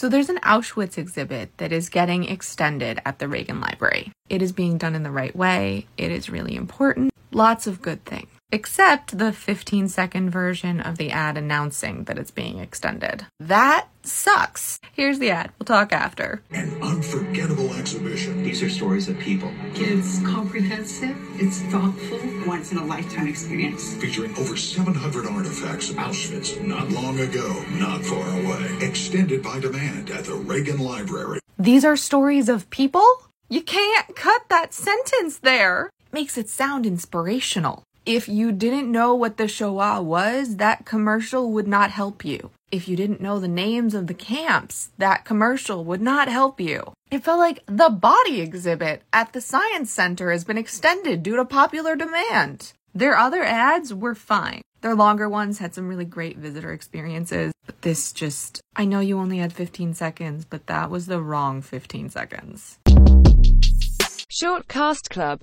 So there's an Auschwitz exhibit that is getting extended at the Reagan Library. It is being done in the right way. It is really important. Lots of good things except the 15 second version of the ad announcing that it's being extended. That sucks. Here's the ad. We'll talk after. An unforgettable exhibition. These are stories of people. It's comprehensive, it's thoughtful, once in a lifetime experience. Featuring over 700 artifacts of Auschwitz, not long ago, not far away. Extended by demand at the Reagan Library. These are stories of people? You can't cut that sentence there. It makes it sound inspirational. If you didn't know what the Shoah was, that commercial would not help you. If you didn't know the names of the camps, that commercial would not help you. It felt like the body exhibit at the Science Center has been extended due to popular demand. Their other ads were fine. Their longer ones had some really great visitor experiences, but this just, I know you only had 15 seconds, but that was the wrong 15 seconds. Short Cast Club